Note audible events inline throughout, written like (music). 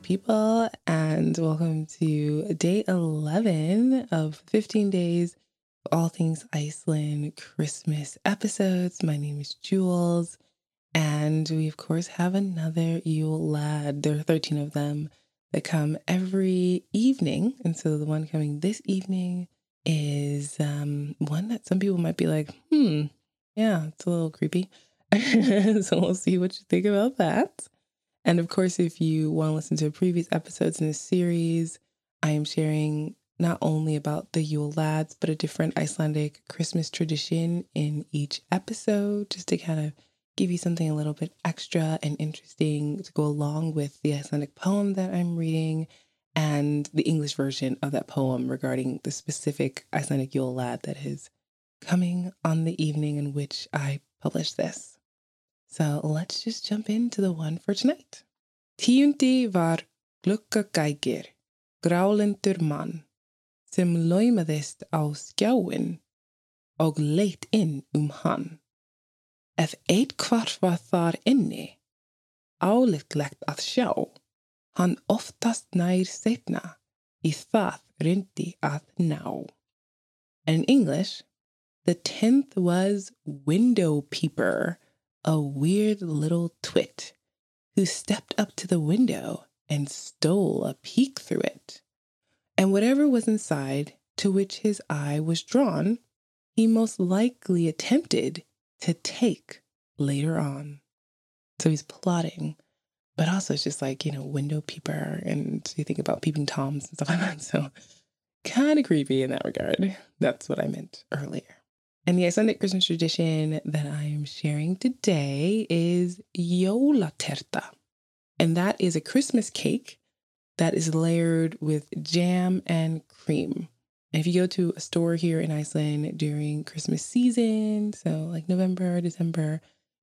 people, and welcome to day 11 of 15 days of all things Iceland Christmas episodes. My name is Jules, and we, of course, have another Yule Lad. There are 13 of them that come every evening. And so the one coming this evening is um, one that some people might be like, hmm, yeah, it's a little creepy. (laughs) so we'll see what you think about that. And of course, if you want to listen to previous episodes in this series, I am sharing not only about the Yule Lads, but a different Icelandic Christmas tradition in each episode, just to kind of give you something a little bit extra and interesting to go along with the Icelandic poem that I'm reading and the English version of that poem regarding the specific Icelandic Yule Lad that is coming on the evening in which I publish this. So let's just jump into the one for tonight. Tíundi var glukkagægir, grálendur mann, sem laumaðist á skjáin og leitt inn um hann. Ef eitthvað var þar inni, álíklegt að sjá, hann oftast nær setna í það reyndi að ná. And in English, the tenth was window peeper a weird little twit who stepped up to the window and stole a peek through it. And whatever was inside to which his eye was drawn, he most likely attempted to take later on. So he's plotting, but also it's just like, you know, window peeper. And you think about peeping toms and stuff like that. (laughs) So kind of creepy in that regard. That's what I meant earlier. And the Icelandic Christmas tradition that I am sharing today is Jólaterta. And that is a Christmas cake that is layered with jam and cream. And if you go to a store here in Iceland during Christmas season, so like November, December,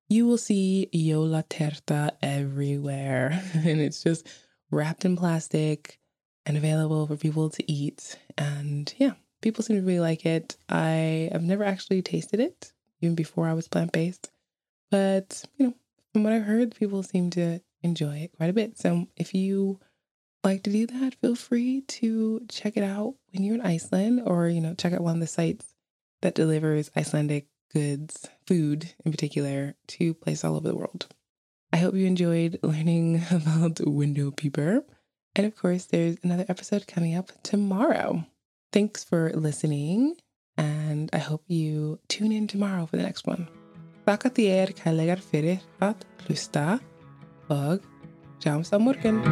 you will see Jólaterta everywhere. (laughs) and it's just wrapped in plastic and available for people to eat. And yeah, people seem to really like it. I have never actually tasted it, even before I was plant based. But, you know, from what I've heard, people seem to enjoy it quite a bit. So if you like to do that, feel free to check it out when you're in Iceland or, you know, check out one of the sites that delivers Icelandic goods, food in particular, to places all over the world. I hope you enjoyed learning (laughs) about Window Peeper. And of course, there's another episode coming up tomorrow. Thanks for listening, and I hope you tune in tomorrow for the next one. Þakka þér kærlegar fyrir að hlusta og sjáumst á morgun.